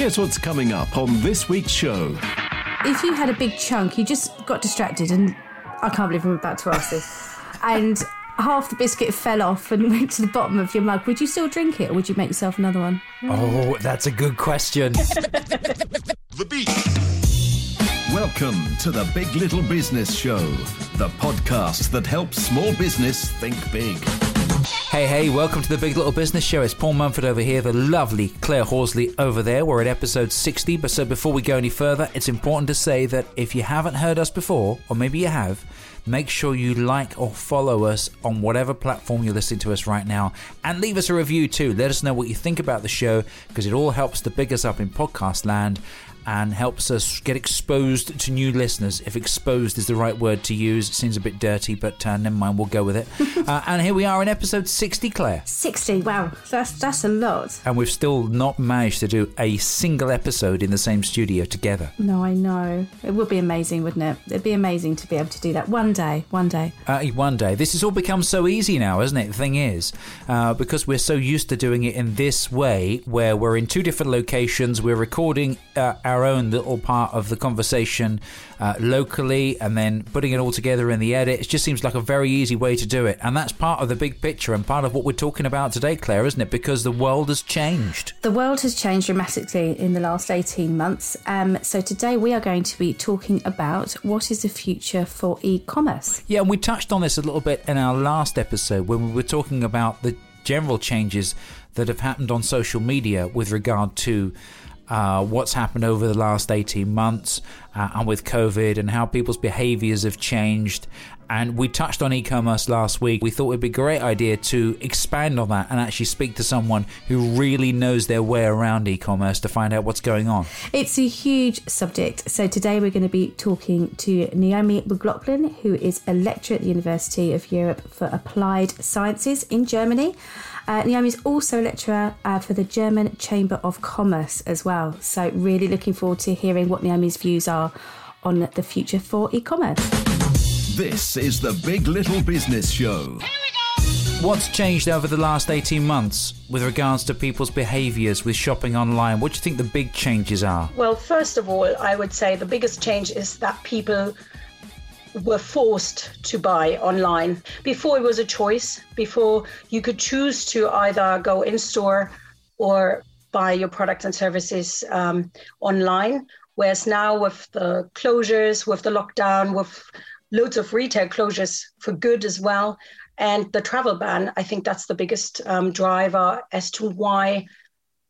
Here's what's coming up on this week's show. If you had a big chunk, you just got distracted, and I can't believe I'm about to ask this, and half the biscuit fell off and went to the bottom of your mug, would you still drink it, or would you make yourself another one? Oh, that's a good question. The beat. Welcome to the Big Little Business Show, the podcast that helps small business think big. Hey, hey, welcome to the Big Little Business Show. It's Paul Mumford over here, the lovely Claire Horsley over there. We're at episode 60, but so before we go any further, it's important to say that if you haven't heard us before, or maybe you have, make sure you like or follow us on whatever platform you're listening to us right now and leave us a review too. Let us know what you think about the show because it all helps to big us up in podcast land and helps us get exposed to new listeners. If exposed is the right word to use, it seems a bit dirty, but uh, never mind, we'll go with it. uh, and here we are in episode 60, Claire. 60, wow, that's, that's a lot. And we've still not managed to do a single episode in the same studio together. No, I know. It would be amazing, wouldn't it? It'd be amazing to be able to do that one day, one day. Uh, one day. This has all become so easy now, hasn't it? The thing is, uh, because we're so used to doing it in this way, where we're in two different locations, we're recording uh, our own little part of the conversation uh, locally and then putting it all together in the edit. It just seems like a very easy way to do it. And that's part of the big picture and part of what we're talking about today, Claire, isn't it? Because the world has changed. The world has changed dramatically in the last 18 months. Um, so today we are going to be talking about what is the future for e commerce. Yeah, and we touched on this a little bit in our last episode when we were talking about the general changes that have happened on social media with regard to uh, what's happened over the last 18 months uh, and with COVID and how people's behaviors have changed. And we touched on e commerce last week. We thought it would be a great idea to expand on that and actually speak to someone who really knows their way around e commerce to find out what's going on. It's a huge subject. So today we're going to be talking to Naomi McLaughlin, who is a lecturer at the University of Europe for Applied Sciences in Germany. Uh, Naomi is also a lecturer uh, for the German Chamber of Commerce as well. So, really looking forward to hearing what Naomi's views are on the future for e commerce. This is the Big Little Business Show. What's changed over the last 18 months with regards to people's behaviors with shopping online? What do you think the big changes are? Well, first of all, I would say the biggest change is that people were forced to buy online. Before it was a choice, before you could choose to either go in store or buy your products and services um, online. Whereas now, with the closures, with the lockdown, with loads of retail closures for good as well, and the travel ban, I think that's the biggest um, driver as to why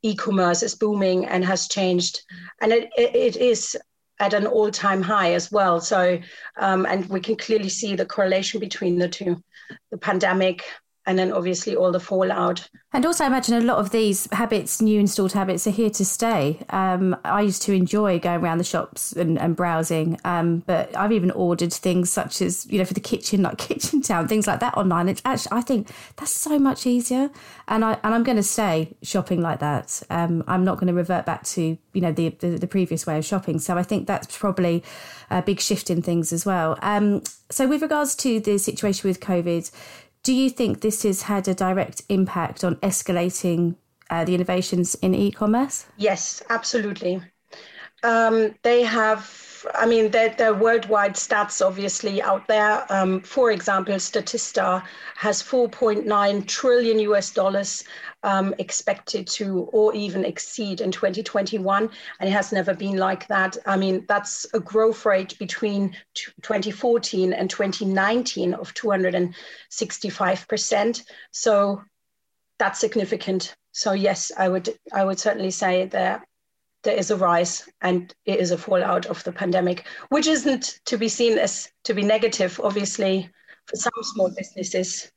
e-commerce is booming and has changed. And it, it, it is at an all-time high as well. So, um, and we can clearly see the correlation between the two, the pandemic and then obviously all the fallout. And also, I imagine a lot of these habits, new installed habits, are here to stay. Um, I used to enjoy going around the shops and, and browsing, um, but I've even ordered things such as, you know, for the kitchen, like Kitchen Town, things like that online. It's actually, I think that's so much easier. And, I, and I'm going to stay shopping like that. Um, I'm not going to revert back to, you know, the, the, the, previous way of shopping. So I think that's probably a big shift in things as well. Um, so, with regards to the situation with COVID, do you think this has had a direct impact on escalating uh, the innovations in e commerce? Yes, absolutely. Um, they have, I mean, there, there are worldwide stats obviously out there. Um, for example, Statista has 4.9 trillion US dollars um, expected to or even exceed in 2021. And it has never been like that. I mean, that's a growth rate between 2014 and 2019 of 265%. So that's significant. So yes, I would I would certainly say that there is a rise and it is a fallout of the pandemic, which isn't to be seen as to be negative, obviously, for some small businesses.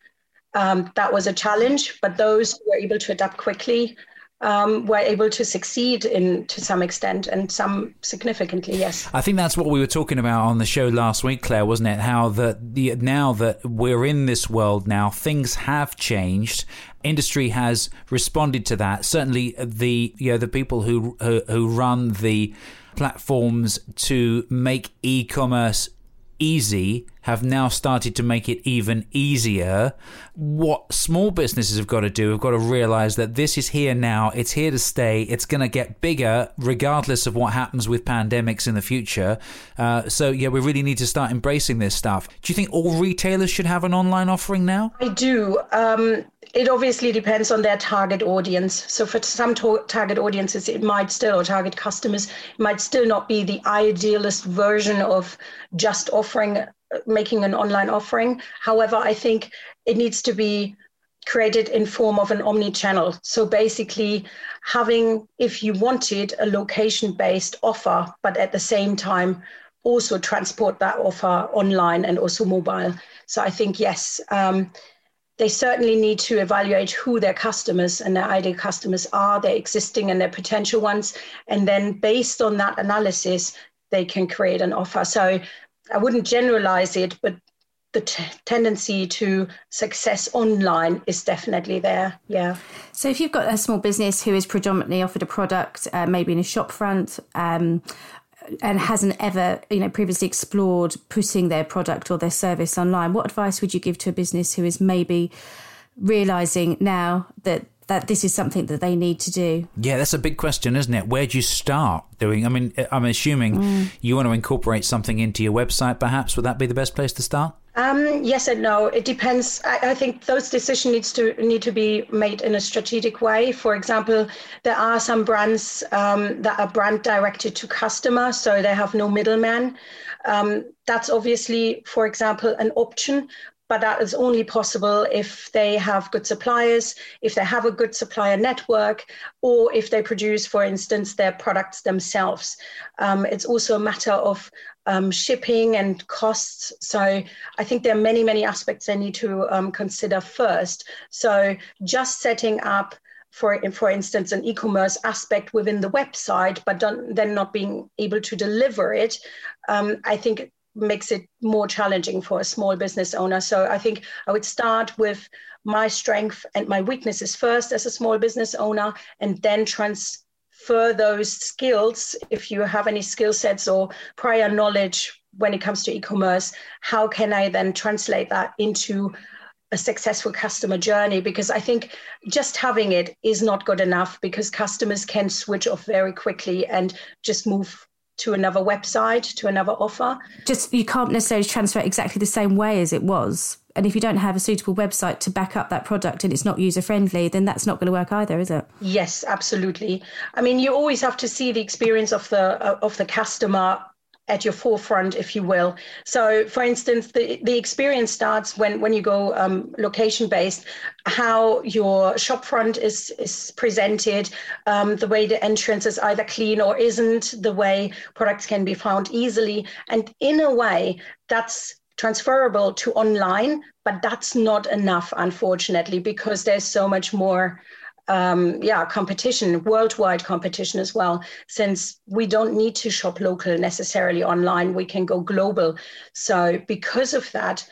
Um, that was a challenge, but those who were able to adapt quickly um, were able to succeed in to some extent and some significantly yes. I think that's what we were talking about on the show last week claire wasn't it? How that the now that we're in this world now things have changed industry has responded to that certainly the you know the people who who, run the platforms to make e-commerce easy have now started to make it even easier. What small businesses have got to do have got to realize that this is here now, it's here to stay, it's going to get bigger regardless of what happens with pandemics in the future. Uh, so, yeah, we really need to start embracing this stuff. Do you think all retailers should have an online offering now? I do. Um, it obviously depends on their target audience. So for some target audiences, it might still, or target customers, might still not be the idealist version of just offering, making an online offering. However, I think it needs to be created in form of an omni-channel. So basically having, if you wanted, a location-based offer, but at the same time also transport that offer online and also mobile. So I think yes, um, they certainly need to evaluate who their customers and their ideal customers are, their existing and their potential ones. And then based on that analysis, they can create an offer. So I wouldn't generalize it, but the t- tendency to success online is definitely there. Yeah. So if you've got a small business who is predominantly offered a product, uh, maybe in a shop front, um, and hasn't ever, you know, previously explored putting their product or their service online, what advice would you give to a business who is maybe realizing now that that this is something that they need to do? Yeah, that's a big question, isn't it? Where do you start doing? I mean, I'm assuming mm. you want to incorporate something into your website, perhaps. Would that be the best place to start? Um, yes and no. It depends. I, I, think those decisions needs to need to be made in a strategic way. For example, there are some brands um, that are brand directed to customer, so they have no middleman. Um, that's obviously, for example, an option but that is only possible if they have good suppliers, if they have a good supplier network, or if they produce, for instance, their products themselves. Um, it's also a matter of um, shipping and costs. So I think there are many, many aspects they need to um, consider first. So just setting up for, for instance, an e-commerce aspect within the website, but then not being able to deliver it, um, I think makes it more challenging for a small business owner. So I think I would start with my strength and my weaknesses first as a small business owner, and then transfer those skills. If you have any skill sets or prior knowledge when it comes to e-commerce, how can I then translate that into a successful customer journey because I think just having it is not good enough because customers can switch off very quickly and just move to another website, to another offer. Just you can't necessarily transfer it exactly the same way as it was. And if you don't have a suitable website to back up that product and it's not user friendly, then that's not going to work either, is it? Yes, absolutely. I mean, you always have to see the experience of the uh, of the customer at your forefront, if you will. So, for instance, the, the experience starts when, when you go um, location based, how your shop front is, is presented, um, the way the entrance is either clean or isn't, the way products can be found easily. And in a way, that's transferable to online, but that's not enough, unfortunately, because there's so much more um, yeah, competition, worldwide competition as well, since we don't need to shop local necessarily online, we can go global. So because of that,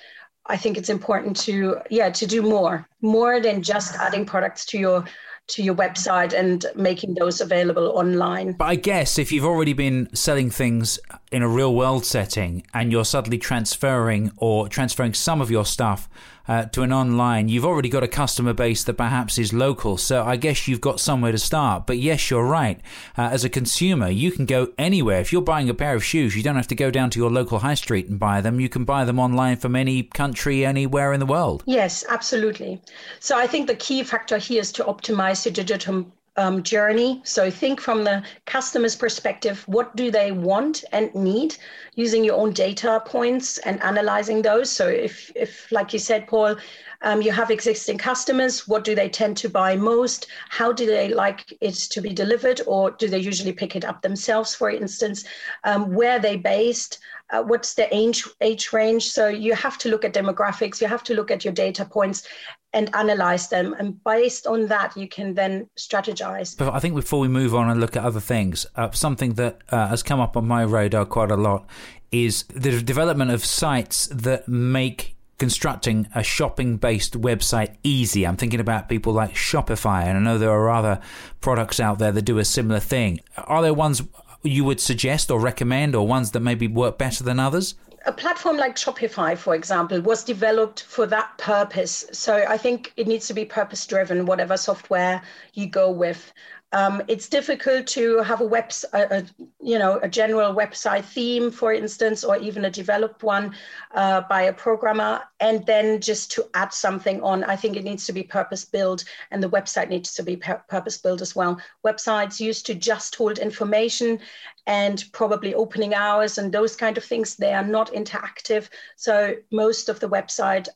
I think it's important to yeah to do more, more than just adding products to your to your website and making those available online. But I guess if you've already been selling things in a real world setting and you're suddenly transferring or transferring some of your stuff uh, to an online, you've already got a customer base that perhaps is local. So I guess you've got somewhere to start. But yes, you're right. Uh, as a consumer, you can go anywhere. If you're buying a pair of shoes, you don't have to go down to your local high street and buy them. You can buy them online from any country, anywhere in the world. Yes, absolutely. So I think the key factor here is to optimize your digital um, journey. So think from the customer's perspective, what do they want and need using your own data points and analyzing those. So if, if like you said, Paul, um, you have existing customers, what do they tend to buy most? How do they like it to be delivered? Or do they usually pick it up themselves, for instance? Um, where they based? Uh, what's the age, age range? So you have to look at demographics, you have to look at your data points and analyze them. And based on that, you can then strategize. But I think before we move on and look at other things, uh, something that uh, has come up on my radar quite a lot is the development of sites that make constructing a shopping based website easy. I'm thinking about people like Shopify, and I know there are other products out there that do a similar thing. Are there ones you would suggest or recommend, or ones that maybe work better than others? a platform like Shopify, for example, was developed for that purpose. So I think it needs to be purpose driven, whatever software you go with. Um, it's difficult to have a web, a, a, you know, a general website theme, for instance, or even a developed one uh, by a programmer, and then just to add something on. I think it needs to be purpose built, and the website needs to be purpose built as well. Websites used to just hold information and probably opening hours and those kind of things. They are not interactive. So most of the website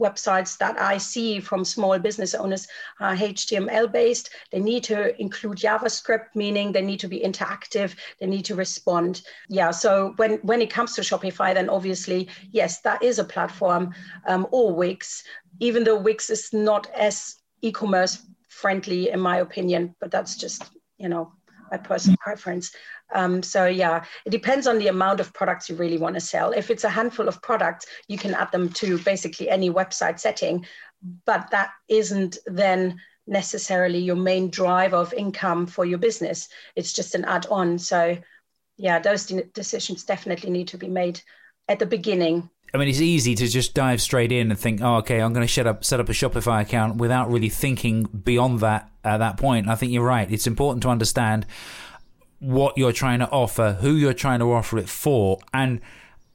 websites that I see from small business owners are HTML based. They need to include JavaScript, meaning they need to be interactive. They need to respond. Yeah. So when when it comes to Shopify, then obviously yes, that is a platform um, or Wix, even though Wix is not as e-commerce friendly in my opinion, but that's just you know my personal preference. Um, so yeah, it depends on the amount of products you really want to sell. If it's a handful of products, you can add them to basically any website setting, but that isn't then necessarily your main driver of income for your business. It's just an add-on. So yeah, those de- decisions definitely need to be made at the beginning. I mean, it's easy to just dive straight in and think, "Oh, okay, I'm going to set up set up a Shopify account," without really thinking beyond that at that point. I think you're right. It's important to understand what you're trying to offer, who you're trying to offer it for, and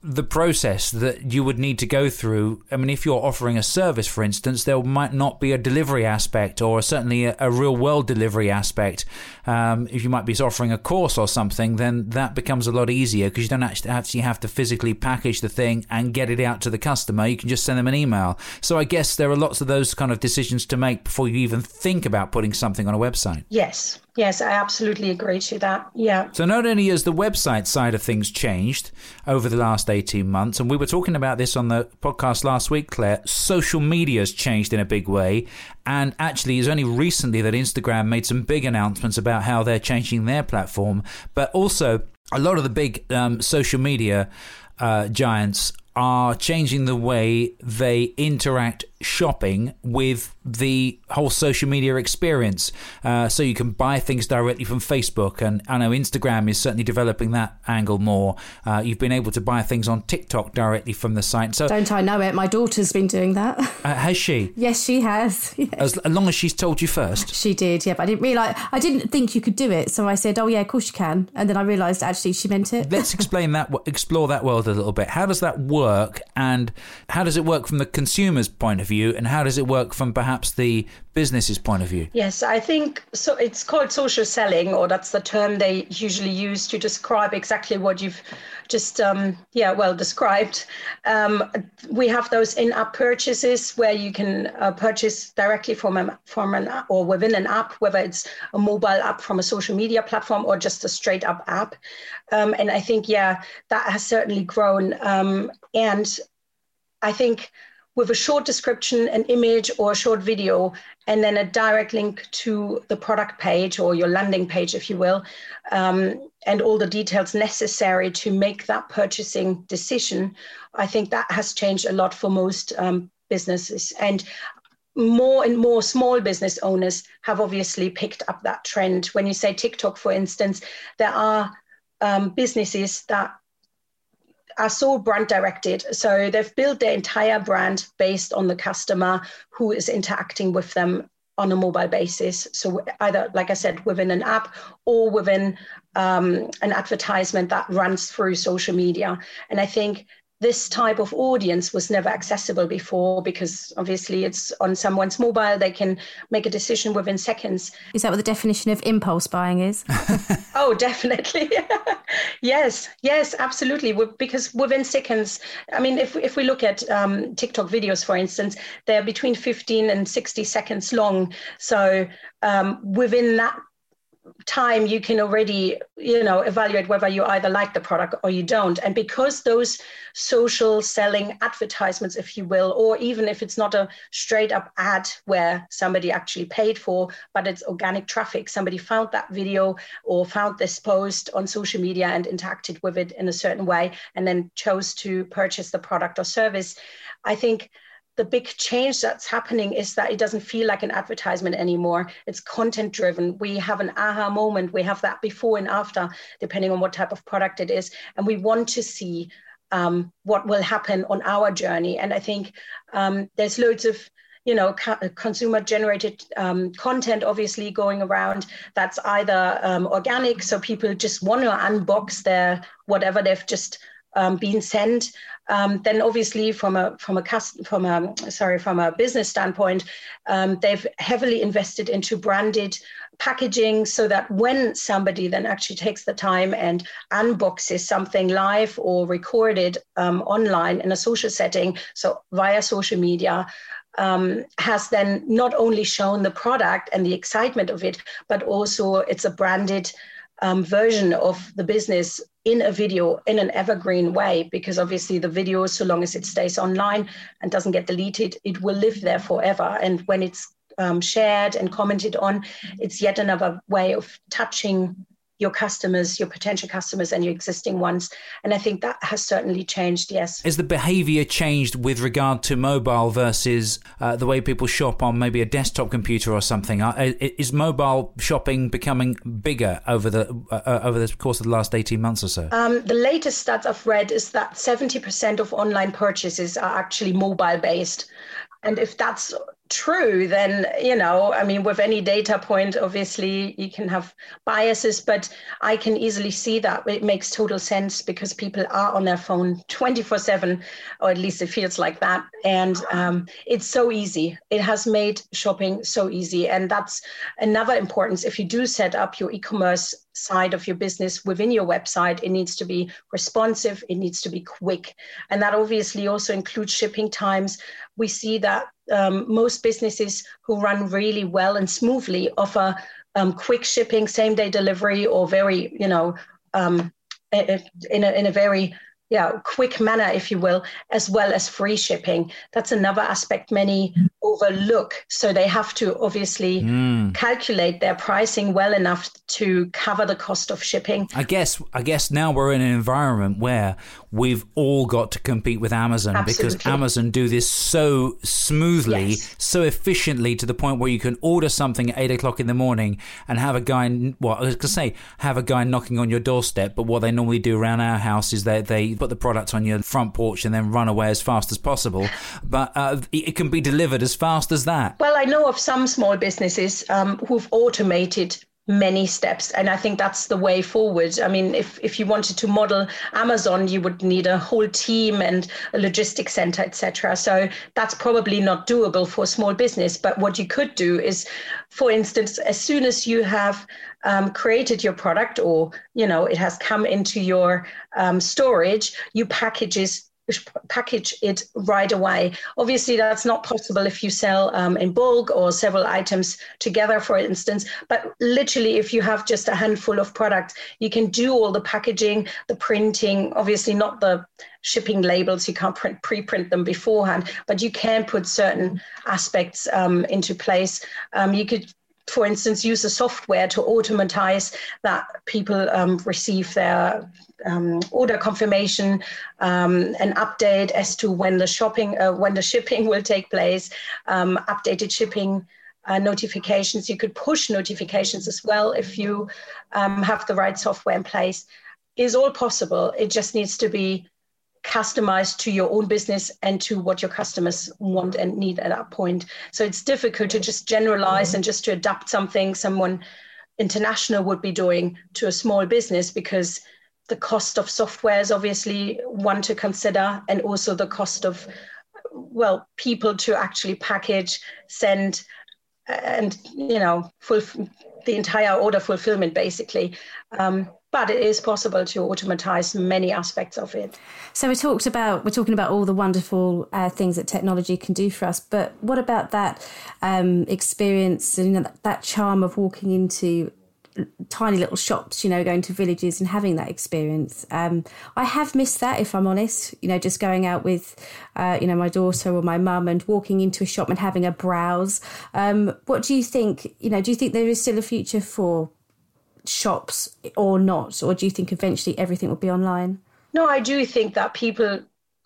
the process that you would need to go through. I mean, if you're offering a service, for instance, there might not be a delivery aspect or certainly a, a real world delivery aspect. Um, if you might be offering a course or something, then that becomes a lot easier because you don't actually actually have to physically package the thing and get it out to the customer. You can just send them an email. So I guess there are lots of those kind of decisions to make before you even think about putting something on a website. Yes, Yes, I absolutely agree to that. Yeah. So not only has the website side of things changed over the last 18 months, and we were talking about this on the podcast last week, Claire, social media has changed in a big way. And actually, it's only recently that Instagram made some big announcements about how they're changing their platform. But also, a lot of the big um, social media uh, giants are changing the way they interact shopping with the whole social media experience. Uh, so you can buy things directly from Facebook, and I know Instagram is certainly developing that angle more. Uh, you've been able to buy things on TikTok directly from the site. So don't I know it? My daughter's been doing that. Uh, has she? yes, she has. Yes. As, as, long as she's told you first. She did, yeah. But I didn't realize. I didn't think you could do it, so I said, "Oh yeah, of course you can." And then I realised actually she meant it. Let's explain that. Explore that world a little bit. How does that work, and how does it work from the consumer's point of view, and how does it work from perhaps the business's point of view? Yes, I think so. It's called social selling, or that's the term they usually use to describe exactly what you've just, um, yeah, well described. Um, we have those in-app purchases where you can uh, purchase directly from a, from an app or within an app, whether it's a mobile app from a social media platform or just a straight up app. Um, and I think, yeah, that has certainly grown. Um, and I think with a short description, an image, or a short video, and then a direct link to the product page or your landing page, if you will, um, and all the details necessary to make that purchasing decision. I think that has changed a lot for most um, businesses. And more and more small business owners have obviously picked up that trend. When you say TikTok, for instance, there are um, businesses that are so brand directed. So they've built their entire brand based on the customer who is interacting with them on a mobile basis. So either, like I said, within an app or within um, an advertisement that runs through social media. And I think this type of audience was never accessible before because obviously it's on someone's mobile they can make a decision within seconds. Is that what the definition of impulse buying is? Oh definitely. Yes yes absolutely. Because within seconds i mean if, if we look at um, tiktok videos for instance they're between 15 and 60 seconds long. So um, within that time you can already you know evaluate whether you either like the product or you don't. And because those social selling advertisements if you will or even if it's not a straight up ad where somebody actually paid for but it's organic traffic somebody found that video or found this post on social media and interacted with it in a certain way and then chose to purchase the product or service i think the big change that's happening is that it doesn't feel like an advertisement anymore. It's content driven. We have an aha moment. We have that before and after, depending on what type of product it is. And we want to see um, what will happen on our journey. And I think um, there's loads of you know consumer generated um, content obviously going around that's either um, organic so people just want to unbox their whatever they've just um, been sent um, then obviously from a from a from a sorry from a business standpoint um, they've heavily invested into branded packaging so that when somebody then actually takes the time and unboxes something live or recorded um, online in a social setting so via social media um, has then not only shown the product and the excitement of it, but also it's a branded um, version of the business in a video in an evergreen way because obviously the video so long as it stays online and doesn't get deleted it will live there forever. And when it's um, shared and commented on it's yet another way of touching your customers, your potential customers, and your existing ones. And I think that has certainly changed, yes. Is the behavior changed with regard to mobile versus uh, the way people shop on maybe a desktop computer or something? Uh, is mobile shopping becoming bigger over the uh, uh, over the course of the last 18 months or so? Um, the latest stats I've read is that 70% of online purchases are actually mobile based. And if that's true, then, you know, I mean, with any data point, obviously you can have biases, but I can easily see that it makes total sense because people are on their phone 24 7, or at least it feels like that. And um, it's so easy. It has made shopping so easy. And that's another importance. If you do set up your e commerce side of your business within your website, it needs to be responsive, it needs to be quick. And that obviously also includes shipping times. We see that um, most businesses who run really well and smoothly offer um, quick shipping, same day delivery, or very, you know, um, in a, in a very yeah quick manner if you will as well as free shipping that's another aspect many overlook so they have to obviously mm. calculate their pricing well enough to cover the cost of shipping i guess i guess now we're in an environment where we've all got to compete with amazon Absolutely. because amazon do this so smoothly yes. so efficiently to the point where you can order something at 8 o'clock in the morning and have a guy well i was to say have a guy knocking on your doorstep but what they normally do around our house is that they put the product on your front porch and then run away as fast as possible. But uh, it can be delivered as fast as that. Well, I know of some small businesses um, who've automated many steps and i think that's the way forward. I mean if, if you wanted to model amazon you would need a whole team and a logistics center etc so that's probably not doable for a small business. But what you could do is for instance as soon as you have um, created your product or you know it has come into your um, storage you packages package it right away. Obviously, that's not possible if you sell um, in bulk or several items together, for instance. But literally, if you have just a handful of products, you can do all the packaging, the printing. Obviously, not the shipping labels. You can't print, pre-print them beforehand, but you can put certain aspects um, into place. Um, you could for instance, use a software to automatize that people um, receive their um, order confirmation, um, an update as to when the shopping, uh, when the shipping will take place, um, updated shipping uh, notifications. You could push notifications as well if you um, have the right software in place. Is all possible. It just needs to be customized to your own business and to what your customers want and need at that point. So it's difficult to just generalize and just to adapt something someone international would be doing to a small business because the cost of software is obviously one to consider and also the cost of well people to actually package send and you know full the entire order fulfillment basically um, but it is possible to automatize many aspects of it. So we talked about we're talking about all the wonderful uh, things that technology can do for us, but what about that um, experience and you know, that, that charm of walking into tiny little shops, you know, going to villages and having that experience. Um, I have missed that, if I'm honest. You know, just going out with, uh, you know, my daughter or my mum and walking into a shop and having a browse. Um, what do you think? You know, do you think there is still a future for shops or not? Or do you think eventually everything will be online? No, I do think that people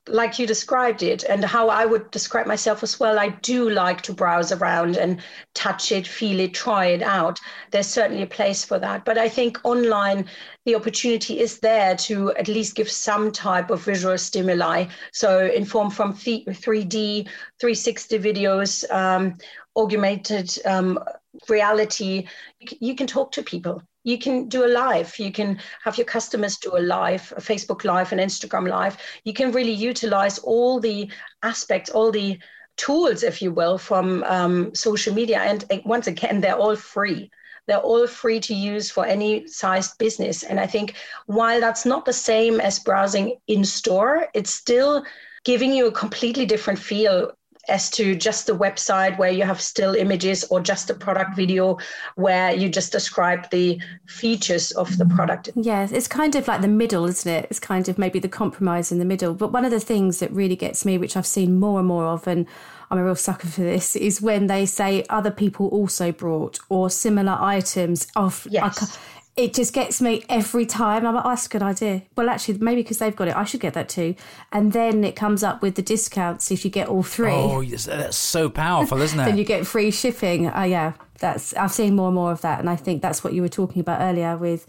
like you described it and how I would describe myself as well, I do like to browse around and touch it, feel it, try it out. There's certainly a place for that. But I think online, the opportunity is there to at least give some type of visual stimuli. So, inform from 3D, 360 videos, um, augmented um, reality, you can talk to people you can do a live. You can have your customers do a live a facebook live an instagram live. You can really utilize all the aspects all the tools if you will from um, social media. And once again they're all free. They're all free to use for any sized business. And i think while that's not the same as browsing in store it's still giving you a completely different feel as to just the website where you have still images or just a product video where you just describe the features of the product. Yeah, it's kind of like the middle, isn't it? It's kind of maybe the compromise in the middle. But one of the things that really gets me, which I've seen more and more of, and I'm a real sucker for this, is when they say other people also brought or similar items of. Yes uh, it just gets me every time. I'm like, oh, that's a good idea. Well, actually, maybe because they've got it, I should get that too. And then it comes up with the discounts if you get all three. Oh, that's so powerful, isn't it? then you get free shipping. Oh, uh, yeah, that's I've seen more and more of that, and I think that's what you were talking about earlier with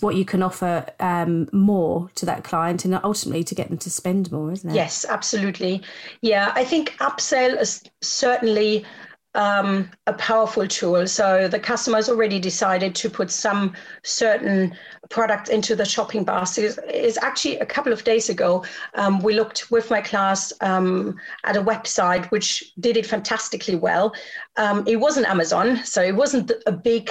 what you can offer um, more to that client and ultimately to get them to spend more, isn't it? Yes, absolutely. Yeah, I think upsell is certainly um, a powerful tool. So the customer's already decided to put some certain product into the shopping basket. Is actually a couple of days ago, um, we looked with my class um, at a website which did it fantastically well. Um, it wasn't Amazon, so it wasn't a big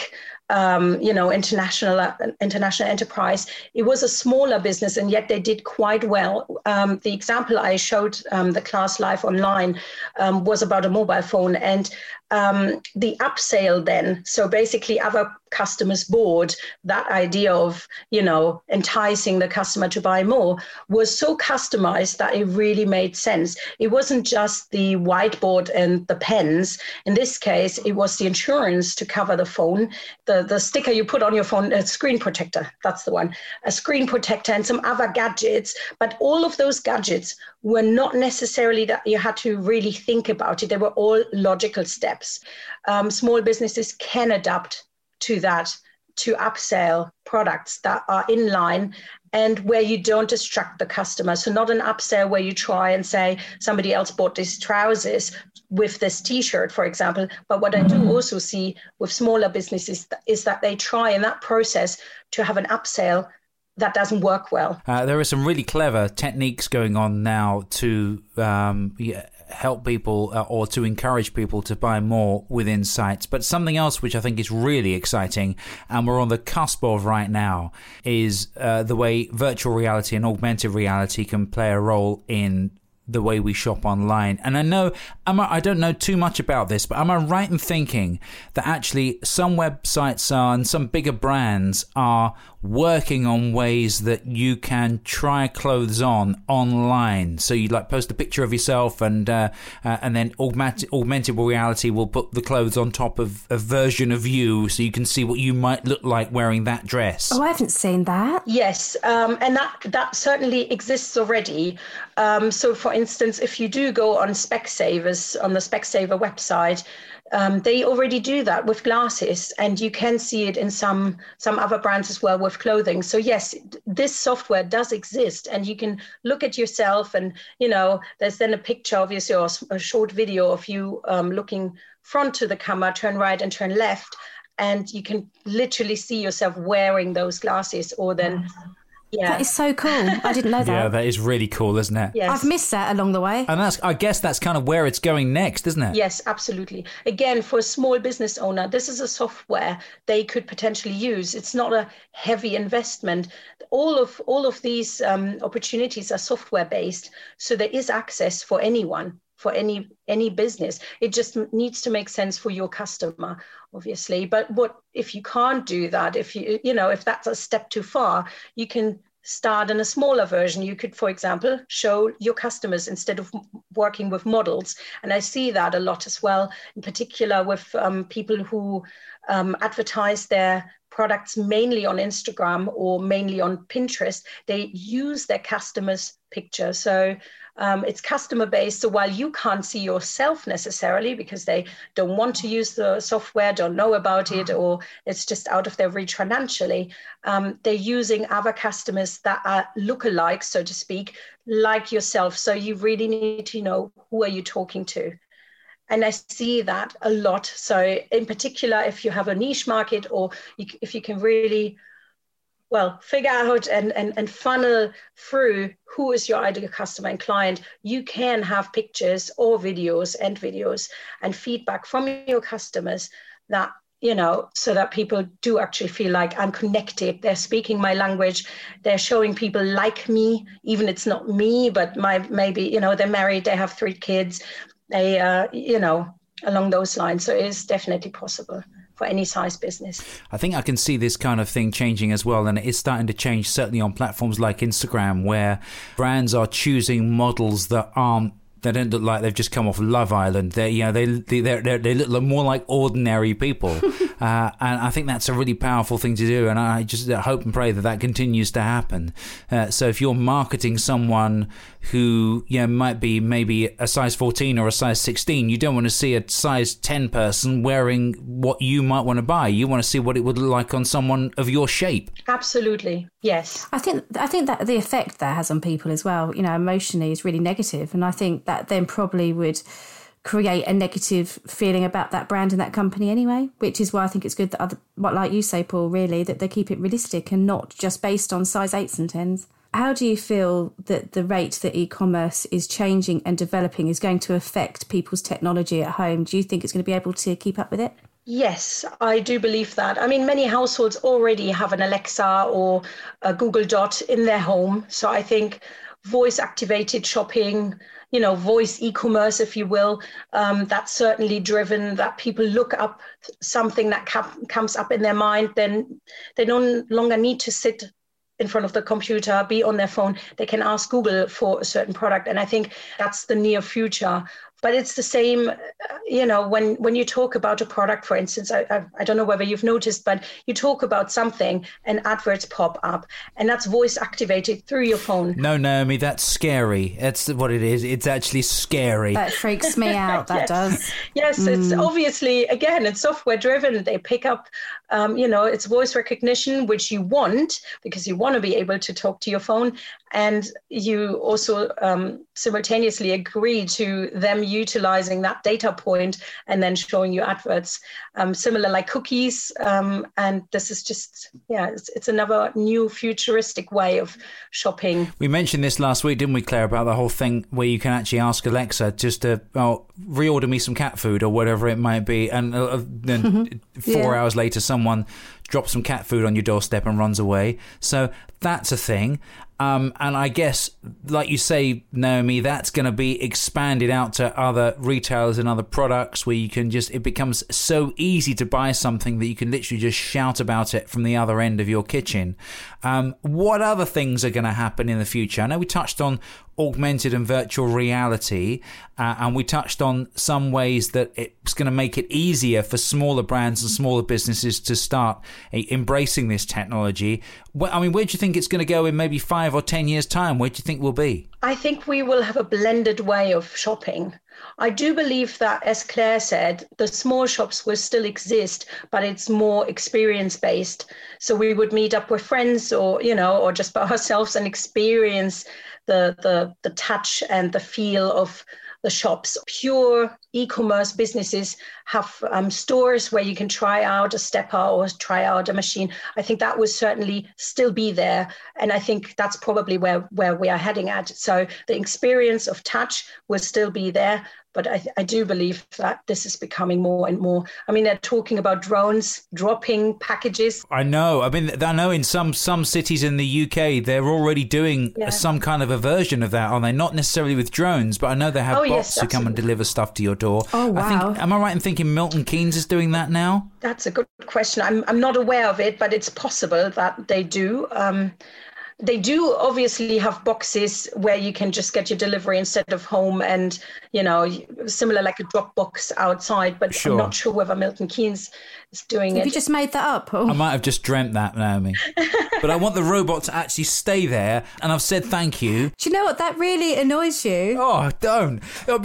um, you know, international uh, international enterprise. It was a smaller business, and yet they did quite well. Um, the example I showed um, the class live online um, was about a mobile phone, and um, the upsell then. So basically, other customers bought that idea of you know enticing the customer to buy more was so customized that it really made sense. It wasn't just the whiteboard and the pens. In this case, it was the insurance to cover the phone, the the, sticker you put on your phone, a screen protector, that's the one, a screen protector and some other gadgets. But all of those gadgets were not necessarily that you had to really think about it. They were all logical steps. Um, small businesses can adapt to that to upsell products that are in line and where you don't distract the customer. So, not an upsell where you try and say somebody else bought these trousers with this t-shirt for example but what i do mm-hmm. also see with smaller businesses is that they try in that process to have an upsell that doesn't work well uh, there are some really clever techniques going on now to um, yeah, help people uh, or to encourage people to buy more within sites. But something else which I think is really exciting and we're on the cusp of right now is uh, the way virtual reality and augmented reality can play a role in the way we shop online. And I know am I, I don't know too much about this, but am I right in thinking that actually some websites are and some bigger brands are working on ways that you can try clothes on online. So you like post a picture of yourself, and uh, uh, and then augmented augmented reality will put the clothes on top of a version of you, so you can see what you might look like wearing that dress. Oh, I haven't seen that. Yes, um, and that that certainly exists already. Um, so, for instance, if you do go on Specsavers on the Specsaver website, um, they already do that with glasses, and you can see it in some some other brands as well with clothing. So yes, this software does exist, and you can look at yourself, and you know, there's then a picture, obviously, or a short video of you um, looking front to the camera, turn right and turn left, and you can literally see yourself wearing those glasses, or then yeah. That is so cool. I didn't know that. yeah, that is really cool, isn't it? Yes. I've missed that along the way. And that's I guess that's kind of where it's going next, isn't it? Yes, absolutely. Again, for a small business owner, this is a software they could potentially use. It's not a heavy investment. All of all of these um, opportunities are software based, so there is access for anyone for any any business. It just needs to make sense for your customer obviously. But what if you can't do that if you you know if that's a step too far you can start in a smaller version. You could for example show your customers instead of working with models. And i see that a lot as well in particular with um, people who um, advertise their products mainly on Instagram or mainly on Pinterest, they use their customers' picture. So um, it's customer based. So while you can't see yourself necessarily because they don't want to use the software, don't know about it, or it's just out of their reach financially, um, they're using other customers that are lookalike, so to speak, like yourself. So you really need to know who are you talking to and I see that a lot. So, in particular, if you have a niche market or you, if you can really well figure out and, and, and funnel through who is your ideal customer and client you can have pictures or videos and videos and feedback from your customers that you know so that people do actually feel like i'm connected. They're speaking my language. They're showing people like me even it's not me but my maybe you know they're married they have three kids they uh, you know along those lines so it is definitely possible for any size business. I think I can see this kind of thing changing as well, and it is starting to change certainly on platforms like Instagram, where brands are choosing models that aren't they don't look like they've just come off Love Island. They, you know, they they they they look more like ordinary people, uh, and I think that's a really powerful thing to do. And I just hope and pray that that continues to happen. Uh, so if you're marketing someone who you know, might be maybe a size 14 or a size 16, you don't want to see a size 10 person wearing what you might want to buy. You want to see what it would look like on someone of your shape. Absolutely, yes. I think I think that the effect that has on people as well, you know, emotionally is really negative, and I think that then probably would create a negative feeling about that brand and that company anyway, which is why I think it's good that other, what like you say, Paul, really, that they keep it realistic and not just based on size eights and tens. How do you feel that the rate that e-commerce is changing and developing is going to affect people's technology at home? Do you think it's going to be able to keep up with it? Yes, I do believe that. I mean, many households already have an Alexa or a Google Dot in their home. So I think voice activated shopping, you know, voice e-commerce, if you will, um, that's certainly driven that people look up something that comes up in their mind, then they no longer need to sit in front of the computer, be on their phone. They can ask Google for a certain product. And I think that's the near future but it's the same uh, you know when when you talk about a product for instance I, I, I don't know whether you've noticed but you talk about something and adverts pop up and that's voice activated through your phone. No naomi that's scary. That's what it is. It's actually scary. That freaks me out. That yes. does. Yes mm. it's obviously again it's software driven. They pick up um, you know it's voice recognition which you want because you want to be able to talk to your phone. And you also um, simultaneously agree to them utilizing that data point and then showing you adverts um, similar like cookies um, and this is just yeah it's, it's, another new futuristic way of shopping we mentioned this last week didn't we claire about the whole thing where you can actually ask alexa just to oh, reorder me some cat food or whatever it might be and uh, then mm-hmm. four yeah. hours later someone drops some cat food on your doorstep and runs away so that's a thing um, and I guess, like you say, Naomi, that's going to be expanded out to other retailers and other products where you can just, it becomes so easy to buy something that you can literally just shout about it from the other end of your kitchen. Um, what other things are going to happen in the future? I know we touched on augmented and virtual reality, uh, and we touched on some ways that it's going to make it easier for smaller brands and smaller businesses to start uh, embracing this technology. I mean, where do you think it's going to go in maybe five or ten years' time? Where do you think we'll be? I think we will have a blended way of shopping. I do believe that, as Claire said, the small shops will still exist, but it's more experience based. So we would meet up with friends or, you know, or just by ourselves and experience the, the, the touch and the feel of the shops. Pure e-commerce businesses have um, stores where you can try out a stepper or try out a machine. I think that will certainly still be there, and I think that's probably where where we are heading at. So the experience of touch will still be there, but I, I, do believe that this is becoming more and more. I mean, they're talking about drones dropping packages. I know. I mean, I know in some some cities in the UK they're already doing yeah. some kind of a version of that, are they? Not necessarily with drones, but I know they have oh, bots yes, who come and deliver stuff to your door. Oh wow! I think, am I right in thinking Milton Keynes is doing that now? That's a good question. I'm I'm not aware of it, but it's possible that they do. Um, they do obviously have boxes where you can just get your delivery instead of home and you know similar like a drop box outside but sure. i'm not sure. whether milton keynes is doing have it. have you just made that up? I might have just dreamt that naomi. But i want the robot to actually stay there and i've said thank you. Do you know what? That really annoys you. Oh don't.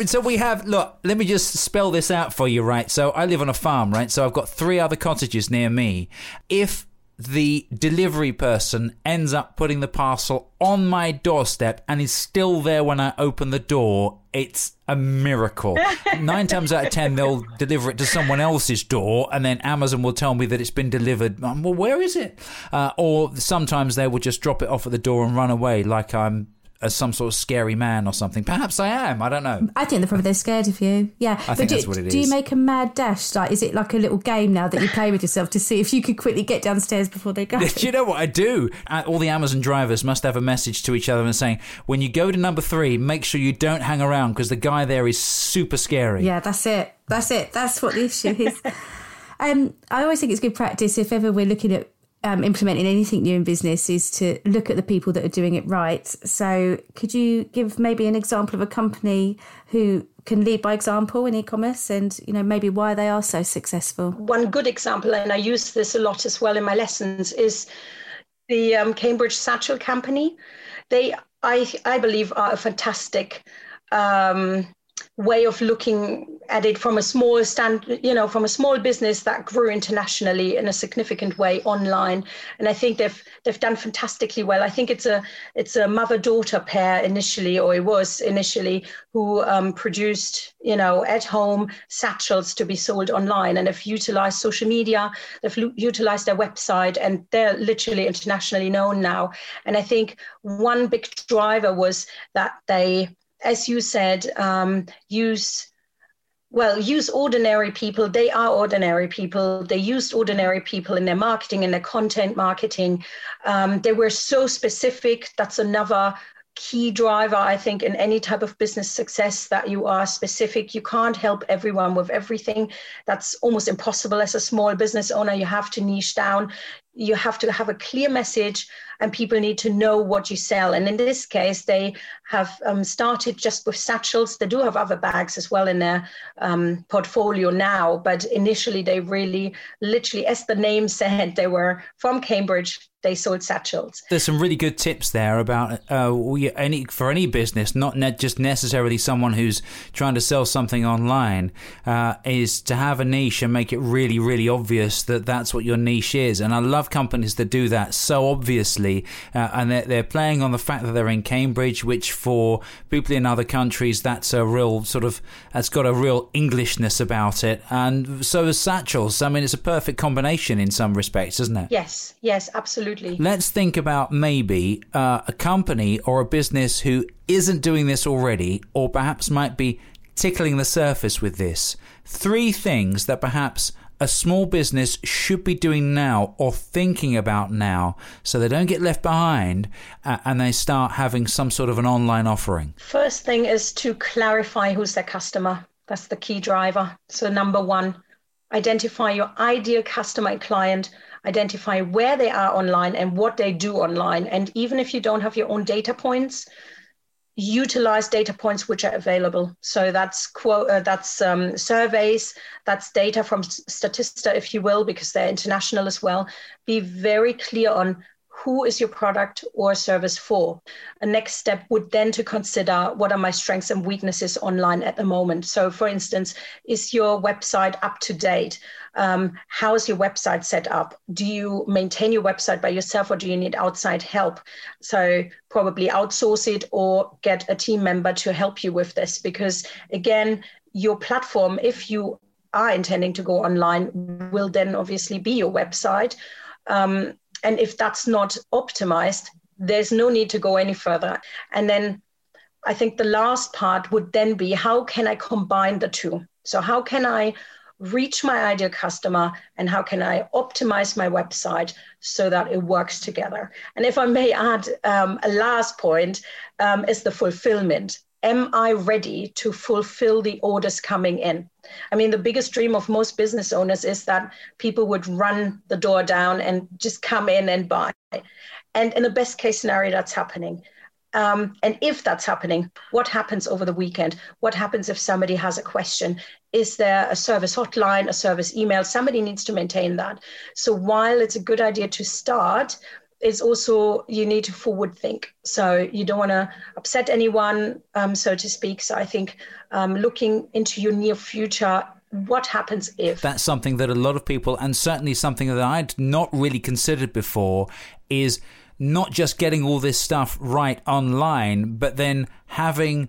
So we have look let me just spell this out for you right? So i live on a farm right? So i've got three other cottages near me. If the delivery person ends up putting the parcel on my doorstep and is still there when I open the door, it's a miracle. Nine times out of ten, they'll deliver it to someone else's door, and then Amazon will tell me that it's been delivered. Well, where is it? Uh, or sometimes they will just drop it off at the door and run away, like I'm as some sort of scary man or something. Perhaps I am. I don't know. I think they're probably they're scared of you. Yeah, I but think do, that's what it do you make a mad dash? Like, is it like a little game now that you play with yourself to see if you could quickly get downstairs before they go? do you know what I do? Uh, all the Amazon drivers must have a message to each other and saying, when you go to number three, make sure you don't hang around because the guy there is super scary. Yeah, that's it. That's it. That's what the issue is. um, I always think it's good practice if ever we're looking at um, implementing anything new in business is to look at the people that are doing it right. So, could you give maybe an example of a company who can lead by example in e-commerce, and you know maybe why they are so successful? One good example, and I use this a lot as well in my lessons, is the um, Cambridge Satchel Company. They, I, I believe, are a fantastic um, way of looking at it from a small stand you know from a small business that grew internationally in a significant way online. And i think they've they've done fantastically well. I think it's a it's a mother daughter pair initially or it was initially who um, produced you know at home satchels to be sold online and have utilized social media they've utilized their website and they're literally internationally known now. And i think one big driver was that they as you said, um, use well, use ordinary people. They are ordinary people. They used ordinary people in their marketing, in their content marketing. Um, they were so specific. That's another key driver, I think, in any type of business success that you are specific. You can't help everyone with everything. That's almost impossible as a small business owner. You have to niche down. You have to have a clear message and people need to know what you sell. And in this case, they have um, started just with satchels. They do have other bags as well in their um, portfolio now, but initially they really, literally, as the name said, they were from Cambridge. They sold satchels. There's some really good tips there about uh, we, any for any business, not ne- just necessarily someone who's trying to sell something online, uh, is to have a niche and make it really, really obvious that that's what your niche is. And I love companies that do that so obviously uh, and they're, they're playing on the fact that they're in Cambridge, which for people in other countries, that's a real sort of, that's got a real Englishness about it. And so is Satchels. I mean, it's a perfect combination in some respects, isn't it? Yes, yes, absolutely. Let's think about maybe uh, a company or a business who isn't doing this already, or perhaps might be tickling the surface with this. Three things that perhaps a small business should be doing now or thinking about now so they don't get left behind uh, and they start having some sort of an online offering? First thing is to clarify who's their customer. That's the key driver. So, number one, identify your ideal customer and client, identify where they are online and what they do online. And even if you don't have your own data points, utilize data points which are available. So that's quote uh, that's um, surveys, that's data from Statista, if you will, because they're international as well. Be very clear on who is your product or service for. A next step would then to consider what are my strengths and weaknesses online at the moment. So, for instance, is your website up to date? Um, how is your website set up? Do you maintain your website by yourself or do you need outside help? So, probably outsource it or get a team member to help you with this because, again, your platform, if you are intending to go online, will then obviously be your website. Um, and if that's not optimized, there's no need to go any further. And then I think the last part would then be how can I combine the two? So, how can I reach my ideal customer and how can I optimize my website so that it works together? And if I may add um, a last point, um, is the fulfillment am I ready to fulfill the orders coming in? I mean, the biggest dream of most business owners is that people would run the door down and just come in and buy. And in the best case scenario, that's happening. Um, and if that's happening, what happens over the weekend? What happens if somebody has a question? Is there a service hotline, a service email? Somebody needs to maintain that. So while it's a good idea to start, it's also you need to forward think. So you don't want to upset anyone, um, so to speak. So I think um, looking into your near future what happens if that's something that a lot of people and certainly something that i'd not really considered before is not just getting all this stuff right online, but then having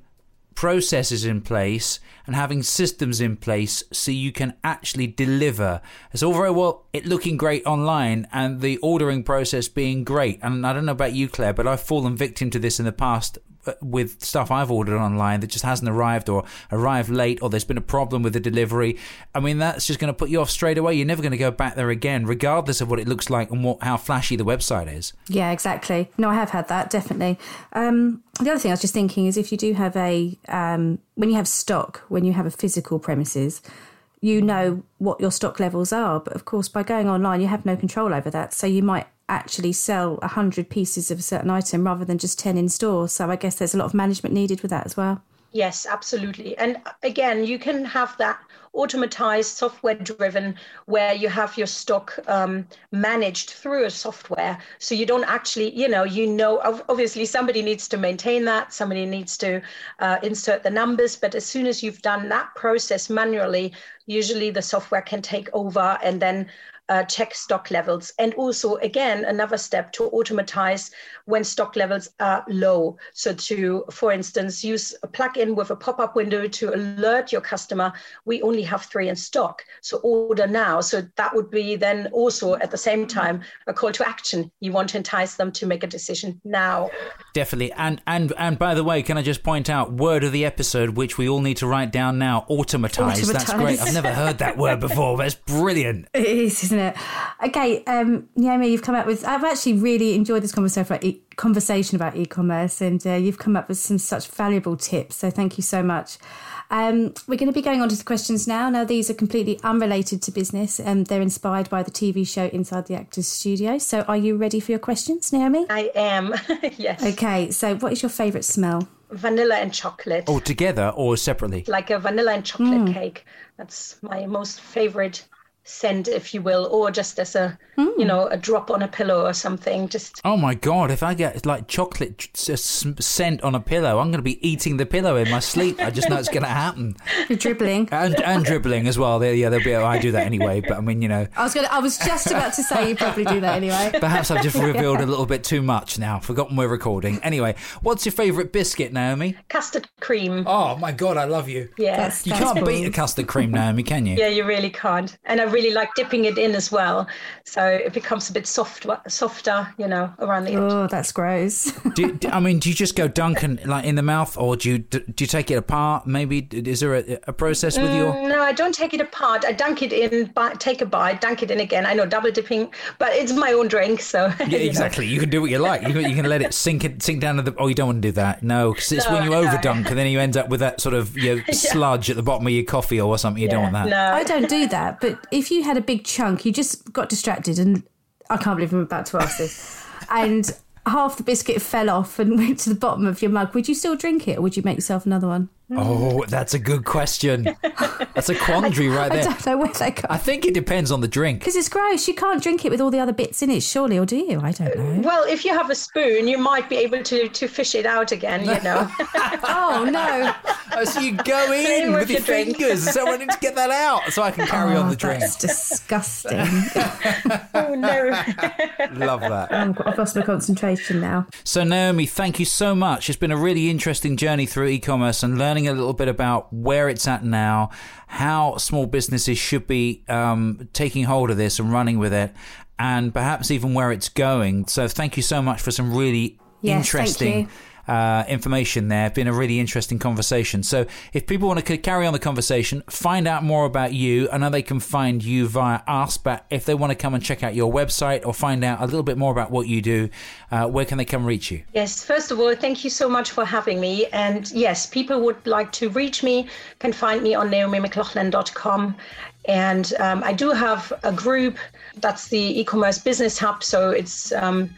processes in place and having systems in place so you can actually deliver. It's all very well it looking great online and the ordering process being great. And I don't know about you, Claire, but I've fallen victim to this in the past with stuff I've ordered online that just hasn't arrived or arrived late or there's been a problem with the delivery. I mean, that's just going to put you off straight away. You're never going to go back there again, regardless of what it looks like and what how flashy the website is. Yeah, exactly. No, I have had that definitely. Um, the other thing I was just thinking is if you do have a um, when you have stock, when you have a physical premises, you know what your stock levels are. But of course, by going online, you have no control over that. So you might actually sell 100 pieces of a certain item rather than just 10 in store. So I guess there's a lot of management needed with that as well. Yes, absolutely. And again, you can have that automatized, software driven, where you have your stock um, managed through a software. So you don't actually, you know, you know, obviously somebody needs to maintain that, somebody needs to uh, insert the numbers. But as soon as you've done that process manually, usually the software can take over and then uh, check stock levels. And also, again, another step to automatize when stock levels are low. So, to, for instance, use a plugin with a pop up window to alert your customer, we only have three in stock. So, order now. So, that would be then also at the same time a call to action. You want to entice them to make a decision now. Definitely. And, and, and by the way, can I just point out word of the episode, which we all need to write down now automatize. automatize. That's great. I've never heard that word before, but it's brilliant. It is, isn't it? Okay, um, Naomi, you've come up with. I've actually really enjoyed this conversation about e- conversation about e-commerce, and uh, you've come up with some such valuable tips. So thank you so much. Um, we're going to be going on to the questions now. Now, these are completely unrelated to business, and they're inspired by the TV show Inside the Actors Studio. So, are you ready for your questions, Naomi? I am. yes. Okay. So, what is your favourite smell? Vanilla and chocolate. All together or separately? Like a vanilla and chocolate mm. cake. That's my most favourite scent, if you will, or just as a mm. you know a drop on a pillow or something. Just oh my god, if I get like chocolate scent on a pillow, I'm going to be eating the pillow in my sleep. I just know it's going to happen. You're dribbling and, and dribbling as well. Yeah, there'll be. I do that anyway, but I mean, you know, I was going. I was just about to say you probably do that anyway. Perhaps I've just revealed a little bit too much now. Forgotten we're recording. Anyway, what's your favourite biscuit, Naomi? Custard cream. Oh my god, I love you. Yeah, that's, you that's can't cool. beat a custard cream, Naomi, can you? Yeah, you really can't. And I really like dipping it in as well, so it becomes a bit softer, softer, you know, around the edge. Oh, that's gross. do, do, I mean, do you just go Dunkin' like in the mouth, or do you do you take it apart? Maybe is there a, a process with your? Mm, no, I don't take it apart. I dunk it in, take a bite, dunk it in again. I know double dipping, but it's my own drink, so yeah, exactly. You, you can do what you like. You can, you can let it sink it sink down to the. Oh, you don't want to do that. No, because it's no, when you no. overdunk and then you end up with that sort of you know, yeah. sludge at the bottom of your coffee or something. You yeah, don't want that. No, I don't do that. But if you had a big chunk chunk. You just got distracted, and I can't believe I'm about to ask this. and half the biscuit fell off and went to the bottom of your mug. Would you still drink it, or would you make yourself another one? Oh, that's a good question. That's a quandary right there. I don't know where they go. I think it depends on the drink. Because it's gross. You can't drink it with all the other bits in it, surely, or do you? I don't know. Uh, well, if you have a spoon, you might be able to, to fish it out again, you know. oh, no. Oh, so you go in with, with your, your fingers. So I need to get that out so I can carry oh, on the drink. That's disgusting. oh, no. Love that. I've lost my concentration now. So, Naomi, thank you so much. It's been a really interesting journey through e commerce and learning learning a little bit about where it's at now, how small businesses should be um, taking hold of this and running with it, and perhaps even where it's going. So, thank you so much for some really yes, interesting uh, information there. Been a really interesting conversation. So if people want to carry on the conversation, find out more about you, I know they can find you via us. But if they want to come and check out your website or find out a little bit more about what you do, uh, where can they come reach you? Yes, first of all, thank you so much for having me. And yes, people would like to reach me can find me on naomimclaughlin.com. And um, I do have a group that's the e-commerce business hub. So it's um,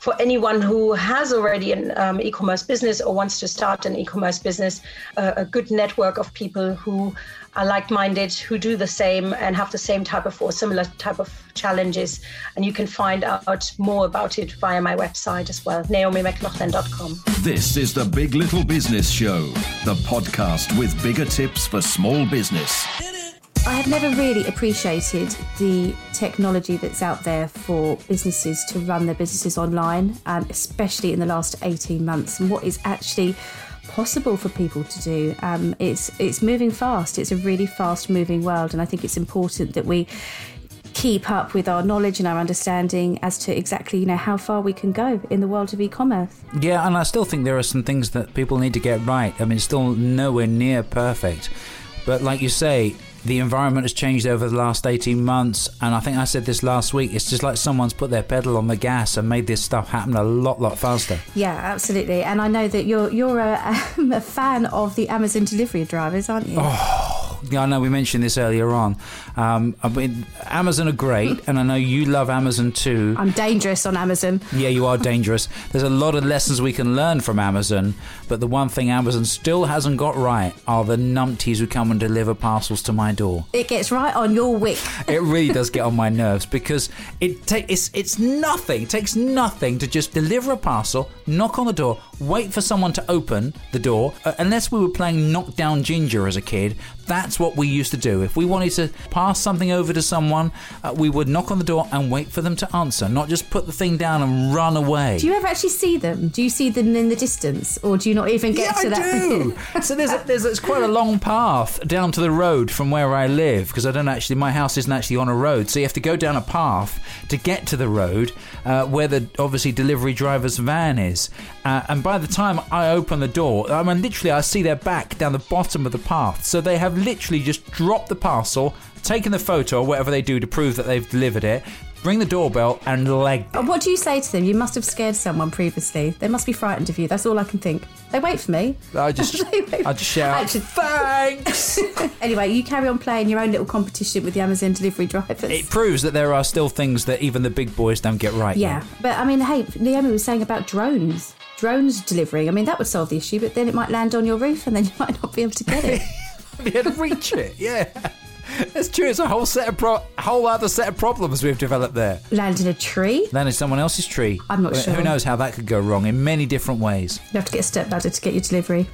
for anyone who has already an um, e-commerce business or wants to start an e-commerce business, uh, a good network of people who are like-minded, who do the same and have the same type of or similar type of challenges. And you can find out more about it via my website as well, naomimclaughlin.com. This is the Big Little Business Show, the podcast with bigger tips for small business. I have never really appreciated the technology that's out there for businesses to run their businesses online, um, especially in the last 18 months, and what is actually possible for people to do. Um, it's it's moving fast. It's a really fast moving world, and I think it's important that we keep up with our knowledge and our understanding as to exactly you know how far we can go in the world of e-commerce. Yeah, and I still think there are some things that people need to get right. I mean, it's still nowhere near perfect, but like you say, the environment has changed over the last 18 months and i think i said this last week it's just like someone's put their pedal on the gas and made this stuff happen a lot lot faster yeah absolutely and i know that you're you're a, a fan of the amazon delivery drivers aren't you oh yeah, I know we mentioned this earlier on. Um, I mean, Amazon are great, and I know you love Amazon too. I'm dangerous on Amazon. Yeah, you are dangerous. There's a lot of lessons we can learn from Amazon, but the one thing Amazon still hasn't got right are the numpties who come and deliver parcels to my door. It gets right on your wick. it really does get on my nerves because it ta- it's it's nothing. It takes nothing to just deliver a parcel, knock on the door, wait for someone to open the door. Uh, unless we were playing knock down ginger as a kid, that's what we used to do. If we wanted to pass something over to someone, uh, we would knock on the door and wait for them to answer, not just put the thing down and run away. Do you ever actually see them? Do you see them in the distance, or do you not even get yeah, to I that? do. so there's, a, there's it's quite a long path down to the road from where I live because I don't actually my house isn't actually on a road, so you have to go down a path to get to the road uh, where the obviously delivery driver's van is. Uh, and by the time I open the door, I mean literally I see their back down the bottom of the path. So they have literally just dropped the parcel, taken the photo or whatever they do to prove that they've delivered it, ring the doorbell and leg. What do you say to them? You must have scared someone previously. They must be frightened of you. That's all I can think. They wait for me. I just, I just shout, Actually, thanks. anyway, you carry on playing your own little competition with the Amazon delivery drivers. It proves that there are still things that even the big boys don't get right. Yeah, yet. but I mean, hey, Naomi was saying about drones. Drones delivering. I mean, that would solve the issue, but then it might land on your roof and then you might not be able to get it. be able to reach it. Yeah. It's true. It's a whole set of pro- whole other set of problems we've developed there. Land in a tree. Land in someone else's tree. I'm not sure. Who knows how that could go wrong in many different ways. You have to get a step ladder to get your delivery.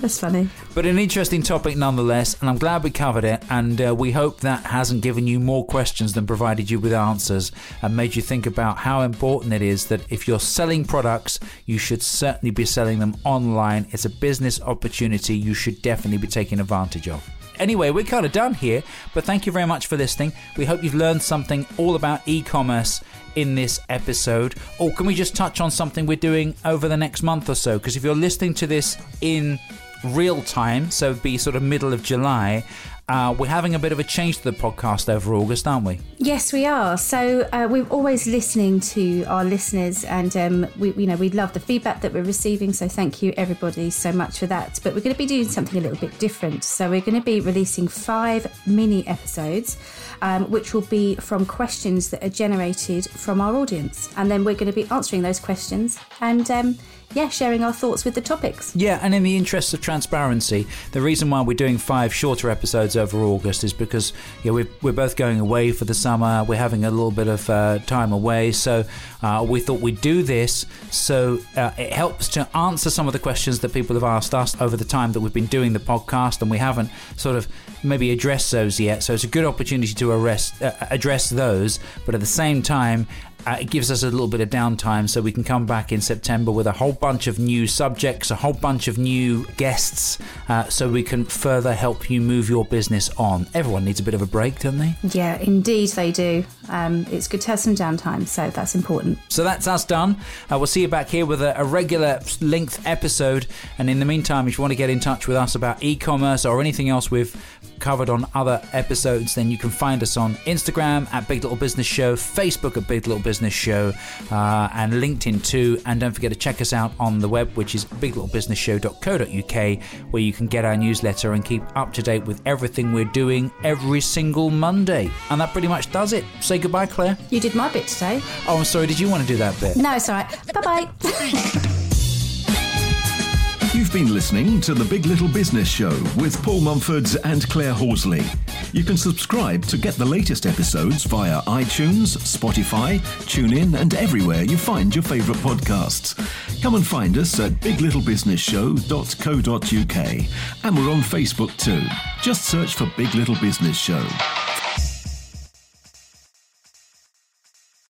That's funny. But an interesting topic nonetheless, and I'm glad we covered it. And uh, we hope that hasn't given you more questions than provided you with answers and made you think about how important it is that if you're selling products, you should certainly be selling them online. It's a business opportunity you should definitely be taking advantage of. Anyway, we're kind of done here, but thank you very much for listening. We hope you've learned something all about e commerce in this episode. Or can we just touch on something we're doing over the next month or so? Because if you're listening to this in real time, so it'd be sort of middle of July, uh, we're having a bit of a change to the podcast over August, aren't we? Yes, we are. So uh, we're always listening to our listeners, and um, we, you know, we love the feedback that we're receiving. So thank you, everybody, so much for that. But we're going to be doing something a little bit different. So we're going to be releasing five mini episodes, um, which will be from questions that are generated from our audience, and then we're going to be answering those questions and. Um, yeah, sharing our thoughts with the topics. Yeah, and in the interest of transparency, the reason why we're doing five shorter episodes over August is because yeah, we're, we're both going away for the summer. We're having a little bit of uh, time away, so uh, we thought we'd do this so uh, it helps to answer some of the questions that people have asked us over the time that we've been doing the podcast, and we haven't sort of maybe addressed those yet. So it's a good opportunity to arrest, uh, address those, but at the same time, uh, it gives us a little bit of downtime so we can come back in September with a whole bunch of new subjects, a whole bunch of new guests, uh, so we can further help you move your business on. Everyone needs a bit of a break, don't they? Yeah, indeed they do. Um, it's good to have some downtime, so that's important. So that's us done. Uh, we'll see you back here with a, a regular length episode. And in the meantime, if you want to get in touch with us about e commerce or anything else we've covered on other episodes, then you can find us on Instagram at Big Little Business Show, Facebook at Big Little Business Show, uh, and LinkedIn too. And don't forget to check us out on the web, which is biglittlebusinessshow.co.uk, where you can get our newsletter and keep up to date with everything we're doing every single Monday. And that pretty much does it. Say goodbye, Claire. You did my bit today. Oh, I'm sorry. Did you want to do that bit? No, it's all right. Bye bye. You've been listening to The Big Little Business Show with Paul Mumford and Claire Horsley. You can subscribe to get the latest episodes via iTunes, Spotify, TuneIn, and everywhere you find your favourite podcasts. Come and find us at biglittlebusinessshow.co.uk. And we're on Facebook too. Just search for Big Little Business Show.